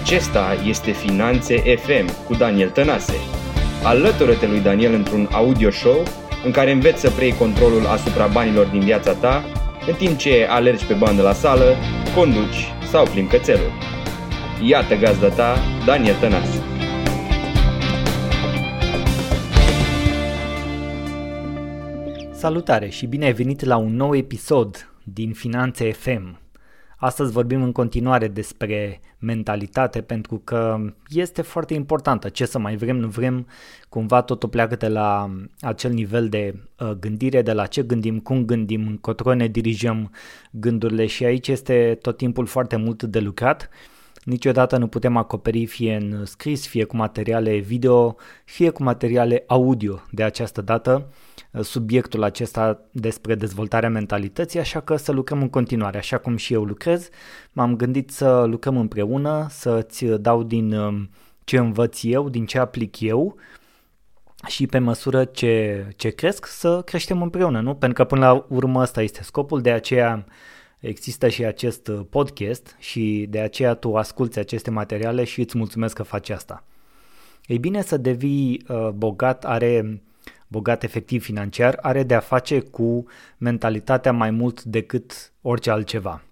Acesta este Finanțe FM cu Daniel Tănase. Alătură-te lui Daniel într-un audio show în care înveți să preiei controlul asupra banilor din viața ta, în timp ce alergi pe bandă la sală, conduci sau plimbi cățelul. Iată gazda ta, Daniel Tănase. Salutare și bine ai venit la un nou episod din Finanțe FM. Astăzi vorbim în continuare despre mentalitate pentru că este foarte importantă. Ce să mai vrem, nu vrem, cumva totul pleacă de la acel nivel de uh, gândire, de la ce gândim, cum gândim, încotro ne dirijăm gândurile și aici este tot timpul foarte mult de lucrat. Niciodată nu putem acoperi fie în scris, fie cu materiale video, fie cu materiale audio de această dată subiectul acesta despre dezvoltarea mentalității, așa că să lucrăm în continuare, așa cum și eu lucrez. M-am gândit să lucrăm împreună, să-ți dau din um, ce învăț eu, din ce aplic eu și pe măsură ce, ce cresc să creștem împreună, nu? Pentru că până la urmă ăsta este scopul, de aceea există și acest podcast și de aceea tu asculți aceste materiale și îți mulțumesc că faci asta. Ei bine, să devii uh, bogat are bogat efectiv financiar, are de a face cu mentalitatea mai mult decât orice altceva.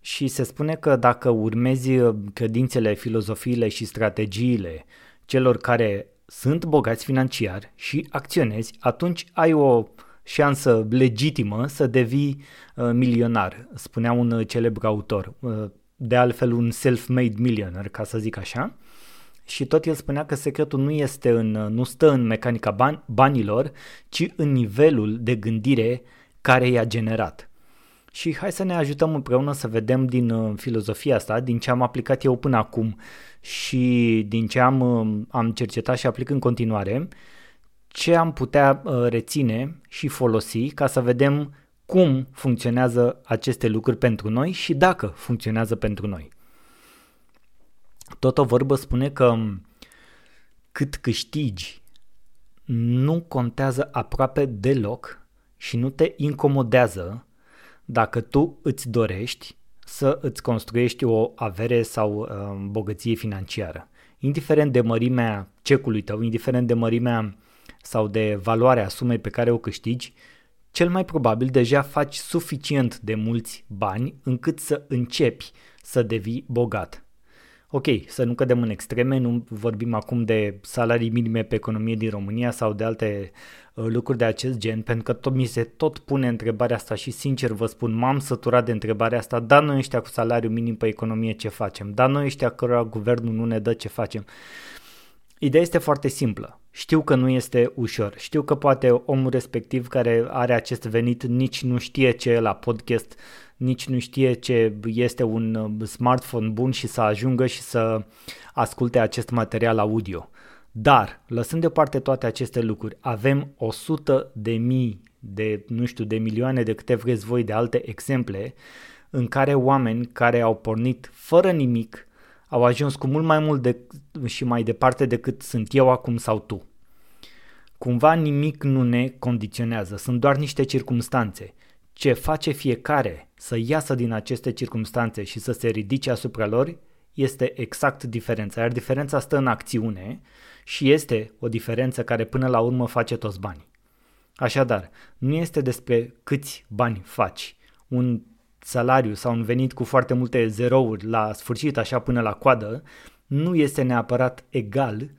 Și se spune că dacă urmezi credințele, filozofiile și strategiile celor care sunt bogați financiar și acționezi, atunci ai o șansă legitimă să devii uh, milionar, spunea un celebru autor, uh, de altfel un self-made millionaire, ca să zic așa și tot el spunea că secretul nu este în, nu stă în mecanica ban, banilor, ci în nivelul de gândire care i-a generat. Și hai să ne ajutăm împreună să vedem din uh, filozofia asta, din ce am aplicat eu până acum și din ce am, uh, am cercetat și aplic în continuare, ce am putea uh, reține și folosi ca să vedem cum funcționează aceste lucruri pentru noi și dacă funcționează pentru noi. Tot o vorbă spune că cât câștigi nu contează aproape deloc și nu te incomodează dacă tu îți dorești să îți construiești o avere sau uh, bogăție financiară. Indiferent de mărimea cecului tău, indiferent de mărimea sau de valoarea sumei pe care o câștigi, cel mai probabil deja faci suficient de mulți bani încât să începi să devii bogat. Ok, să nu cădem în extreme, nu vorbim acum de salarii minime pe economie din România sau de alte uh, lucruri de acest gen, pentru că tot mi se tot pune întrebarea asta și sincer vă spun, m-am săturat de întrebarea asta, dar noi ăștia cu salariu minim pe economie ce facem? Dar noi ăștia cărora guvernul nu ne dă ce facem? Ideea este foarte simplă. Știu că nu este ușor. Știu că poate omul respectiv care are acest venit nici nu știe ce e la podcast nici nu știe ce este un uh, smartphone bun și să ajungă și să asculte acest material audio. Dar, lăsând deoparte toate aceste lucruri, avem 100 de mii de, nu știu, de milioane de câte vreți voi de alte exemple în care oameni care au pornit fără nimic au ajuns cu mult mai mult de, și mai departe decât sunt eu acum sau tu. Cumva nimic nu ne condiționează, sunt doar niște circumstanțe ce face fiecare să iasă din aceste circunstanțe și să se ridice asupra lor este exact diferența, iar diferența stă în acțiune și este o diferență care până la urmă face toți banii. Așadar, nu este despre câți bani faci. Un salariu sau un venit cu foarte multe zerouri la sfârșit, așa până la coadă, nu este neapărat egal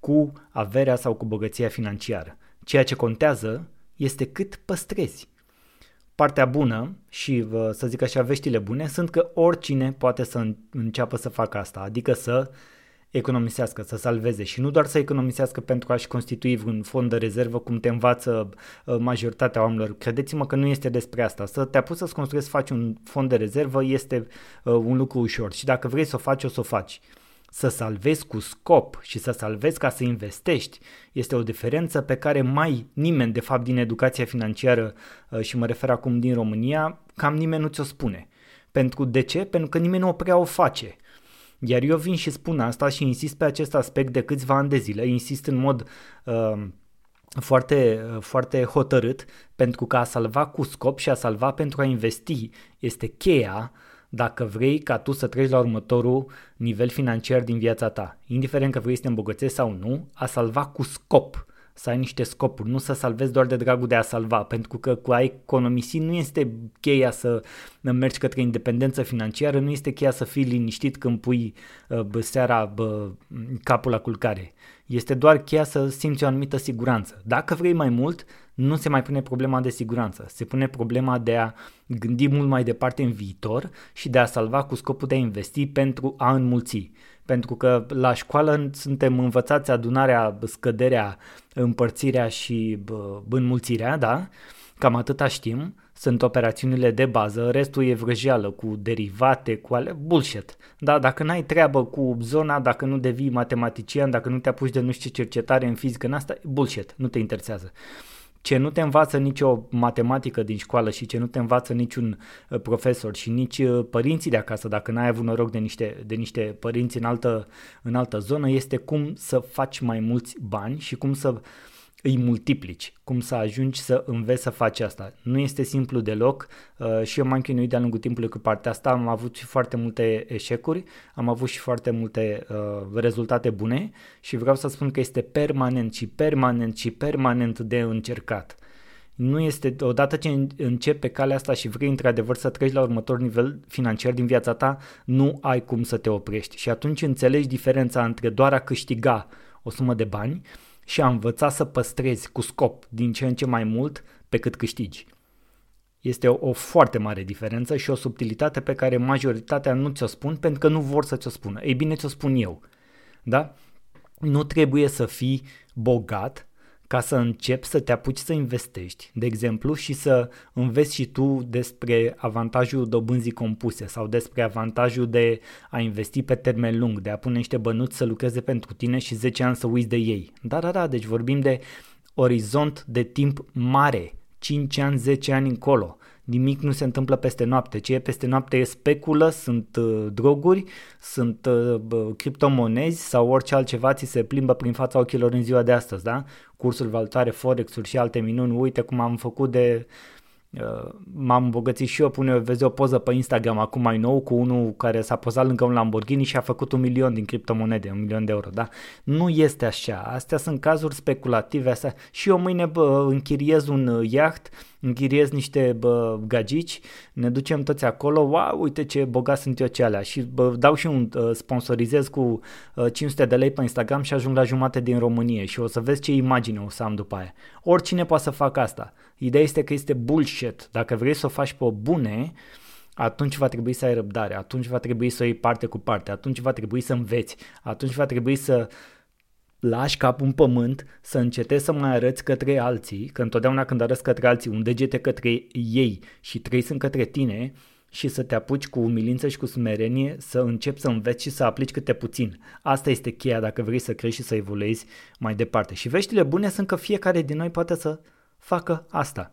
cu averea sau cu bogăția financiară. Ceea ce contează este cât păstrezi partea bună și, să zic așa, veștile bune sunt că oricine poate să înceapă să facă asta, adică să economisească, să salveze și nu doar să economisească pentru a-și constitui un fond de rezervă cum te învață ă, majoritatea oamenilor. Credeți-mă că nu este despre asta. Să te apuci să-ți construiești, să faci un fond de rezervă este ă, un lucru ușor și dacă vrei să o faci, o să o faci să salvezi cu scop și să salvezi ca să investești este o diferență pe care mai nimeni, de fapt, din educația financiară uh, și mă refer acum din România, cam nimeni nu ți-o spune. Pentru de ce? Pentru că nimeni nu o prea o face. Iar eu vin și spun asta și insist pe acest aspect de câțiva ani de zile, insist în mod uh, foarte, uh, foarte hotărât pentru că a salva cu scop și a salva pentru a investi este cheia dacă vrei ca tu să treci la următorul nivel financiar din viața ta, indiferent că vrei să te îmbogățești sau nu, a salva cu scop să ai niște scopuri, nu să salvezi doar de dragul de a salva, pentru că cu a economisi nu este cheia să mergi către independență financiară, nu este cheia să fii liniștit când pui uh, bă, seara bă, capul la culcare. Este doar cheia să simți o anumită siguranță. Dacă vrei mai mult, nu se mai pune problema de siguranță, se pune problema de a gândi mult mai departe în viitor și de a salva cu scopul de a investi pentru a înmulți. Pentru că la școală suntem învățați adunarea, scăderea, împărțirea și bă, înmulțirea, da? Cam atâta știm, sunt operațiunile de bază, restul e vrăjeală cu derivate, cu ale bullshit. Da, dacă n-ai treabă cu zona, dacă nu devii matematician, dacă nu te apuci de nu știu ce cercetare în fizică în asta, bullshit, nu te interesează ce nu te învață nicio matematică din școală și ce nu te învață niciun uh, profesor și nici uh, părinții de acasă, dacă n-ai avut noroc de niște, de niște părinți în altă, în altă zonă, este cum să faci mai mulți bani și cum să uh, îi multiplici, cum să ajungi să înveți să faci asta. Nu este simplu deloc uh, și eu m-am chinuit de-a lungul timpului cu partea asta, am avut și foarte multe eșecuri, am avut și foarte multe uh, rezultate bune și vreau să spun că este permanent și permanent și permanent de încercat. Nu este, odată ce începi pe calea asta și vrei într-adevăr să treci la următor nivel financiar din viața ta, nu ai cum să te oprești și atunci înțelegi diferența între doar a câștiga o sumă de bani și a învăța să păstrezi cu scop din ce în ce mai mult pe cât câștigi. Este o, o foarte mare diferență și o subtilitate pe care majoritatea nu ți-o spun pentru că nu vor să ți-o spună. Ei bine, ți-o spun eu. Da? Nu trebuie să fii bogat ca să începi să te apuci să investești, de exemplu, și să înveți și tu despre avantajul dobânzii compuse sau despre avantajul de a investi pe termen lung, de a pune niște bănuți să lucreze pentru tine și 10 ani să uiți de ei. Da, da, da, deci vorbim de orizont de timp mare, 5 ani, 10 ani încolo nimic nu se întâmplă peste noapte. Ce e peste noapte e speculă, sunt uh, droguri, sunt uh, criptomonezi sau orice altceva ți se plimbă prin fața ochilor în ziua de astăzi, da? Cursuri valutare, forex-uri și alte minuni. Uite cum am făcut de Uh, m-am îmbogățit și eu, pune, vezi o poză pe Instagram acum mai nou cu unul care s-a pozat lângă un Lamborghini și a făcut un milion din criptomonede, un milion de euro, da? Nu este așa, astea sunt cazuri speculative, astea. și eu mâine bă, închiriez un uh, yacht, închiriez niște bă, gagici, ne ducem toți acolo, wow, uite ce bogat sunt eu ce alea și bă, dau și un, uh, sponsorizez cu 500 de lei pe Instagram și ajung la jumate din România și o să vezi ce imagine o să am după aia. Oricine poate să facă asta. Ideea este că este bullshit. Dacă vrei să o faci pe o bune, atunci va trebui să ai răbdare, atunci va trebui să o iei parte cu parte, atunci va trebui să înveți, atunci va trebui să lași capul în pământ, să încetezi să mai arăți către alții, că întotdeauna când arăți către alții, un degete către ei și trei sunt către tine, și să te apuci cu umilință și cu smerenie să începi să înveți și să aplici câte puțin. Asta este cheia dacă vrei să crești și să evoluezi mai departe. Și veștile bune sunt că fiecare din noi poate să facă asta.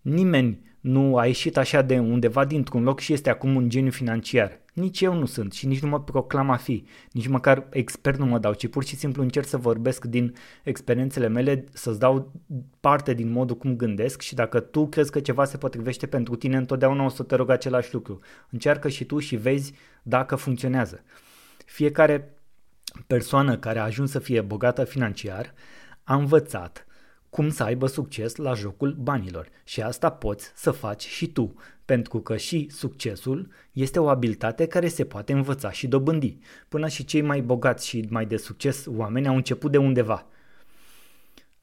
Nimeni nu a ieșit așa de undeva dintr-un loc și este acum un geniu financiar. Nici eu nu sunt și nici nu mă proclam a fi. Nici măcar expert nu mă dau, ci pur și simplu încerc să vorbesc din experiențele mele, să-ți dau parte din modul cum gândesc și dacă tu crezi că ceva se potrivește pentru tine, întotdeauna o să te rog același lucru. Încearcă și tu și vezi dacă funcționează. Fiecare persoană care a ajuns să fie bogată financiar a învățat cum să aibă succes la jocul banilor. Și asta poți să faci și tu, pentru că și succesul este o abilitate care se poate învăța și dobândi. Până și cei mai bogați și mai de succes oameni au început de undeva.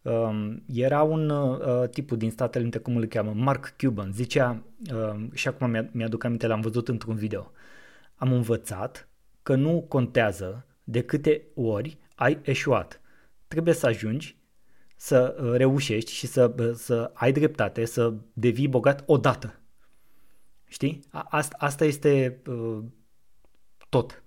Um, era un uh, tipul din Statele Unite, cum îl cheamă, Mark Cuban, zicea, uh, și acum mi-aduc aminte, l-am văzut într-un video, am învățat că nu contează de câte ori ai eșuat. Trebuie să ajungi să uh, reușești și să, uh, să ai dreptate, să devii bogat odată. Știi? Asta, asta este uh, tot.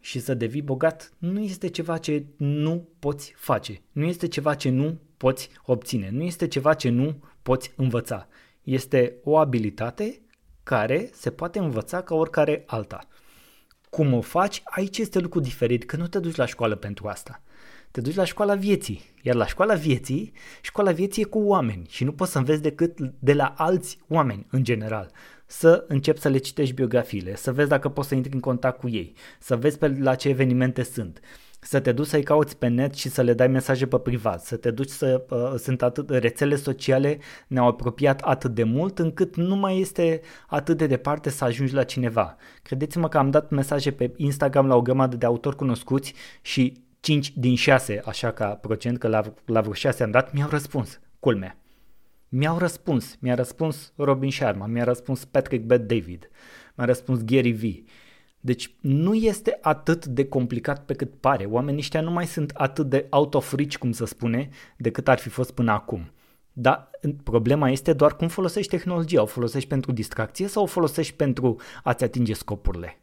Și să devii bogat nu este ceva ce nu poți face. Nu este ceva ce nu poți obține. Nu este ceva ce nu poți învăța. Este o abilitate care se poate învăța ca oricare alta. Cum o faci, aici este lucru diferit, că nu te duci la școală pentru asta te duci la școala vieții. Iar la școala vieții, școala vieții e cu oameni și nu poți să înveți decât de la alți oameni în general. să începi să le citești biografiile, să vezi dacă poți să intri în contact cu ei, să vezi pe la ce evenimente sunt, să te duci să-i cauți pe net și să le dai mesaje pe privat, să te duci să... Uh, sunt atât, rețele sociale ne-au apropiat atât de mult încât nu mai este atât de departe să ajungi la cineva. Credeți-mă că am dat mesaje pe Instagram la o grămadă de autori cunoscuți și 5 din 6, așa ca procent, că la, la vreo 6 am dat, mi-au răspuns. Culmea. Mi-au răspuns. Mi-a răspuns Robin Sharma, mi-a răspuns Patrick Bet David, mi-a răspuns Gary Vee deci nu este atât de complicat pe cât pare. Oamenii ăștia nu mai sunt atât de out of reach, cum să spune, decât ar fi fost până acum. Dar problema este doar cum folosești tehnologia. O folosești pentru distracție sau o folosești pentru a-ți atinge scopurile?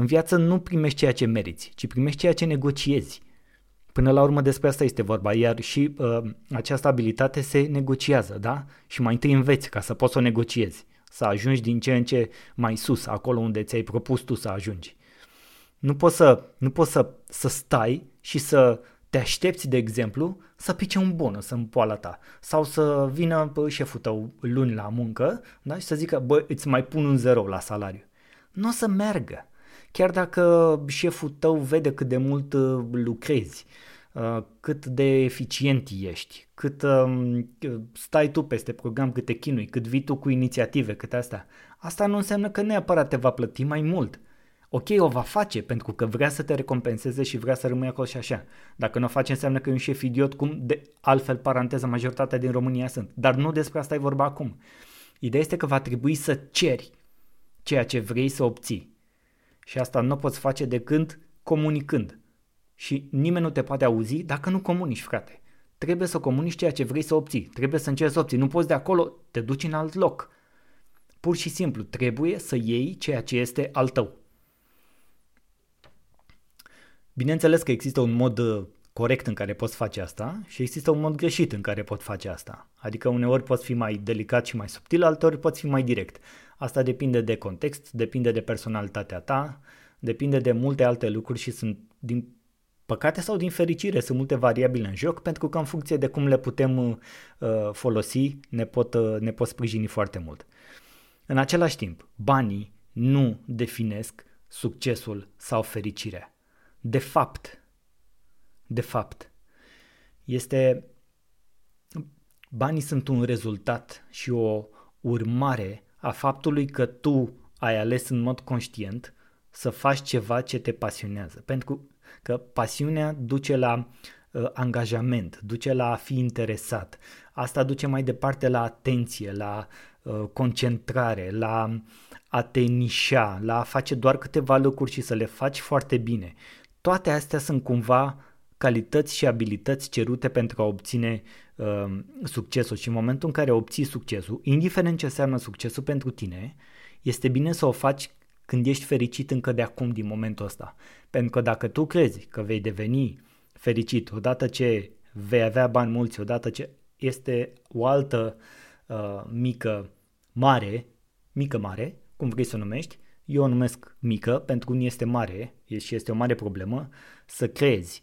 În viață nu primești ceea ce meriți, ci primești ceea ce negociezi. Până la urmă despre asta este vorba, iar și uh, această abilitate se negociază, da? Și mai întâi înveți ca să poți să o negociezi să ajungi din ce în ce mai sus, acolo unde ți-ai propus tu să ajungi. Nu poți să, nu poți să, să stai și să te aștepți, de exemplu, să pice un bonus în poala ta sau să vină bă, șeful tău luni la muncă da? și să zică, bă, îți mai pun un zero la salariu. Nu o să meargă. Chiar dacă șeful tău vede cât de mult uh, lucrezi, Uh, cât de eficient ești, cât um, stai tu peste program, cât te chinui, cât vii tu cu inițiative, cât astea. Asta nu înseamnă că neapărat te va plăti mai mult. Ok, o va face pentru că vrea să te recompenseze și vrea să rămâi acolo și așa. Dacă nu o face înseamnă că e un șef idiot, cum de altfel, paranteză, majoritatea din România sunt. Dar nu despre asta e vorba acum. Ideea este că va trebui să ceri ceea ce vrei să obții. Și asta nu poți face decât comunicând și nimeni nu te poate auzi dacă nu comunici, frate. Trebuie să comunici ceea ce vrei să obții, trebuie să încerci să obții, nu poți de acolo, te duci în alt loc. Pur și simplu, trebuie să iei ceea ce este al tău. Bineînțeles că există un mod uh, corect în care poți face asta și există un mod greșit în care poți face asta. Adică uneori poți fi mai delicat și mai subtil, alteori poți fi mai direct. Asta depinde de context, depinde de personalitatea ta, depinde de multe alte lucruri și sunt din păcate sau din fericire, sunt multe variabile în joc, pentru că în funcție de cum le putem uh, folosi, ne pot, uh, ne pot sprijini foarte mult. În același timp, banii nu definesc succesul sau fericirea. De fapt, de fapt, este banii sunt un rezultat și o urmare a faptului că tu ai ales în mod conștient să faci ceva ce te pasionează. Pentru Că pasiunea duce la uh, angajament, duce la a fi interesat. Asta duce mai departe la atenție, la uh, concentrare, la a te nișa, la a face doar câteva lucruri și să le faci foarte bine. Toate astea sunt cumva calități și abilități cerute pentru a obține uh, succesul și în momentul în care obții succesul, indiferent ce înseamnă succesul pentru tine, este bine să o faci când ești fericit încă de acum, din momentul ăsta. Pentru că dacă tu crezi că vei deveni fericit odată ce vei avea bani mulți, odată ce este o altă uh, mică mare, mică mare, cum vrei să o numești, eu o numesc mică pentru că nu este mare și este o mare problemă, să crezi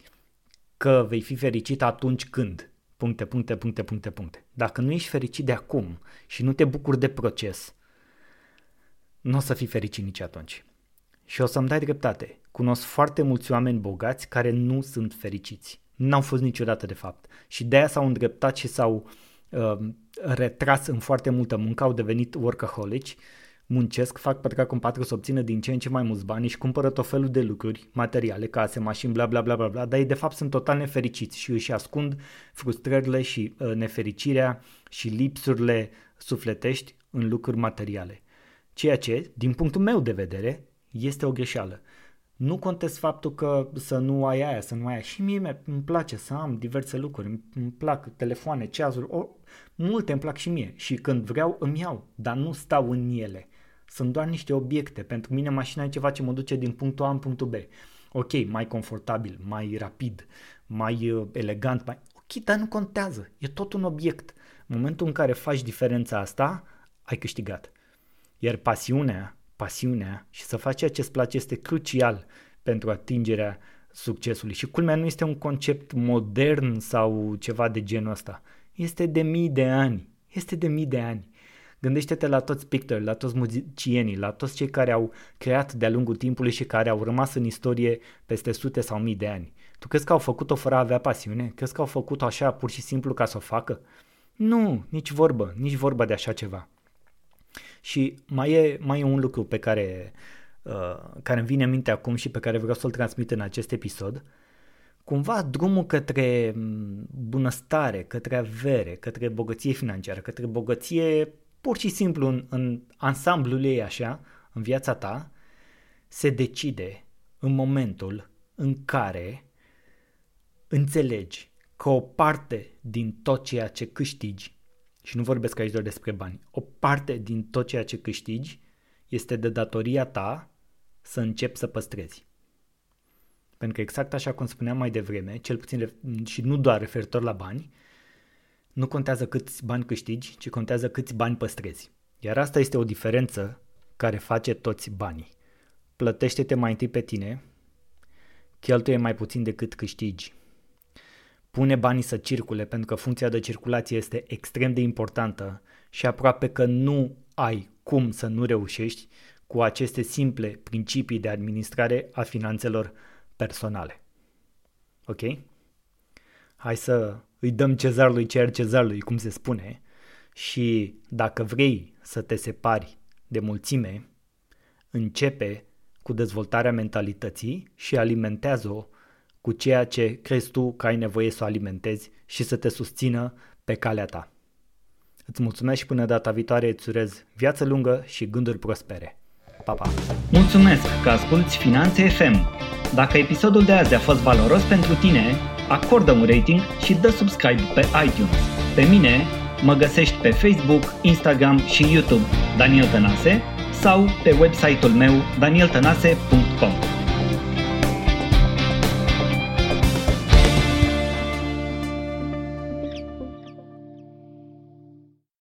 că vei fi fericit atunci când, puncte, puncte, puncte, puncte, puncte. Dacă nu ești fericit de acum și nu te bucuri de proces, nu o să fii fericit nici atunci. Și o să-mi dai dreptate. Cunosc foarte mulți oameni bogați care nu sunt fericiți. N-au fost niciodată de fapt. Și de aia s-au îndreptat și s-au uh, retras în foarte multă muncă, au devenit workaholici, muncesc, fac pătrac în patru să obțină din ce în ce mai mulți bani și cumpără tot felul de lucruri, materiale, case, mașini, bla bla bla bla bla, dar ei de fapt sunt total nefericiți și își ascund frustrările și uh, nefericirea și lipsurile sufletești în lucruri materiale. Ceea ce, din punctul meu de vedere, este o greșeală. Nu contest faptul că să nu ai aia, să nu ai aia. Și mie îmi place să am diverse lucruri. Îmi plac telefoane, ceasuri, o, multe îmi plac și mie. Și când vreau îmi iau, dar nu stau în ele. Sunt doar niște obiecte. Pentru mine mașina e ceva ce mă duce din punctul A în punctul B. Ok, mai confortabil, mai rapid, mai uh, elegant, mai... Ok, dar nu contează. E tot un obiect. În momentul în care faci diferența asta, ai câștigat. Iar pasiunea, pasiunea și să faci ceea ce îți place este crucial pentru atingerea succesului. Și culmea nu este un concept modern sau ceva de genul ăsta. Este de mii de ani. Este de mii de ani. Gândește-te la toți pictori, la toți muzicienii, la toți cei care au creat de-a lungul timpului și care au rămas în istorie peste sute sau mii de ani. Tu crezi că au făcut-o fără a avea pasiune? Crezi că au făcut-o așa pur și simplu ca să o facă? Nu, nici vorbă, nici vorba de așa ceva. Și mai e, mai e un lucru pe care, uh, care îmi vine în minte acum și pe care vreau să-l transmit în acest episod. Cumva drumul către mm, bunăstare, către avere, către bogăție financiară, către bogăție pur și simplu în, în ansamblul ei așa, în viața ta, se decide în momentul în care înțelegi că o parte din tot ceea ce câștigi, și nu vorbesc aici doar despre bani, o parte din tot ceea ce câștigi este de datoria ta să începi să păstrezi. Pentru că exact așa cum spuneam mai devreme, cel puțin și nu doar referitor la bani, nu contează câți bani câștigi, ci contează câți bani păstrezi. Iar asta este o diferență care face toți banii. Plătește-te mai întâi pe tine, cheltuie mai puțin decât câștigi. Pune banii să circule pentru că funcția de circulație este extrem de importantă și aproape că nu ai cum să nu reușești cu aceste simple principii de administrare a finanțelor personale. Ok? Hai să îi dăm cezarului cer cezarului, cum se spune, și dacă vrei să te separi de mulțime, începe cu dezvoltarea mentalității și alimentează-o cu ceea ce crezi tu că ai nevoie să o alimentezi și să te susțină pe calea ta. Îți mulțumesc și până data viitoare îți urez viață lungă și gânduri prospere. Pa, pa! Mulțumesc că asculti Finanțe FM! Dacă episodul de azi a fost valoros pentru tine, acordă un rating și dă subscribe pe iTunes. Pe mine mă găsești pe Facebook, Instagram și YouTube Daniel Tănase sau pe website-ul meu danieltănase.com.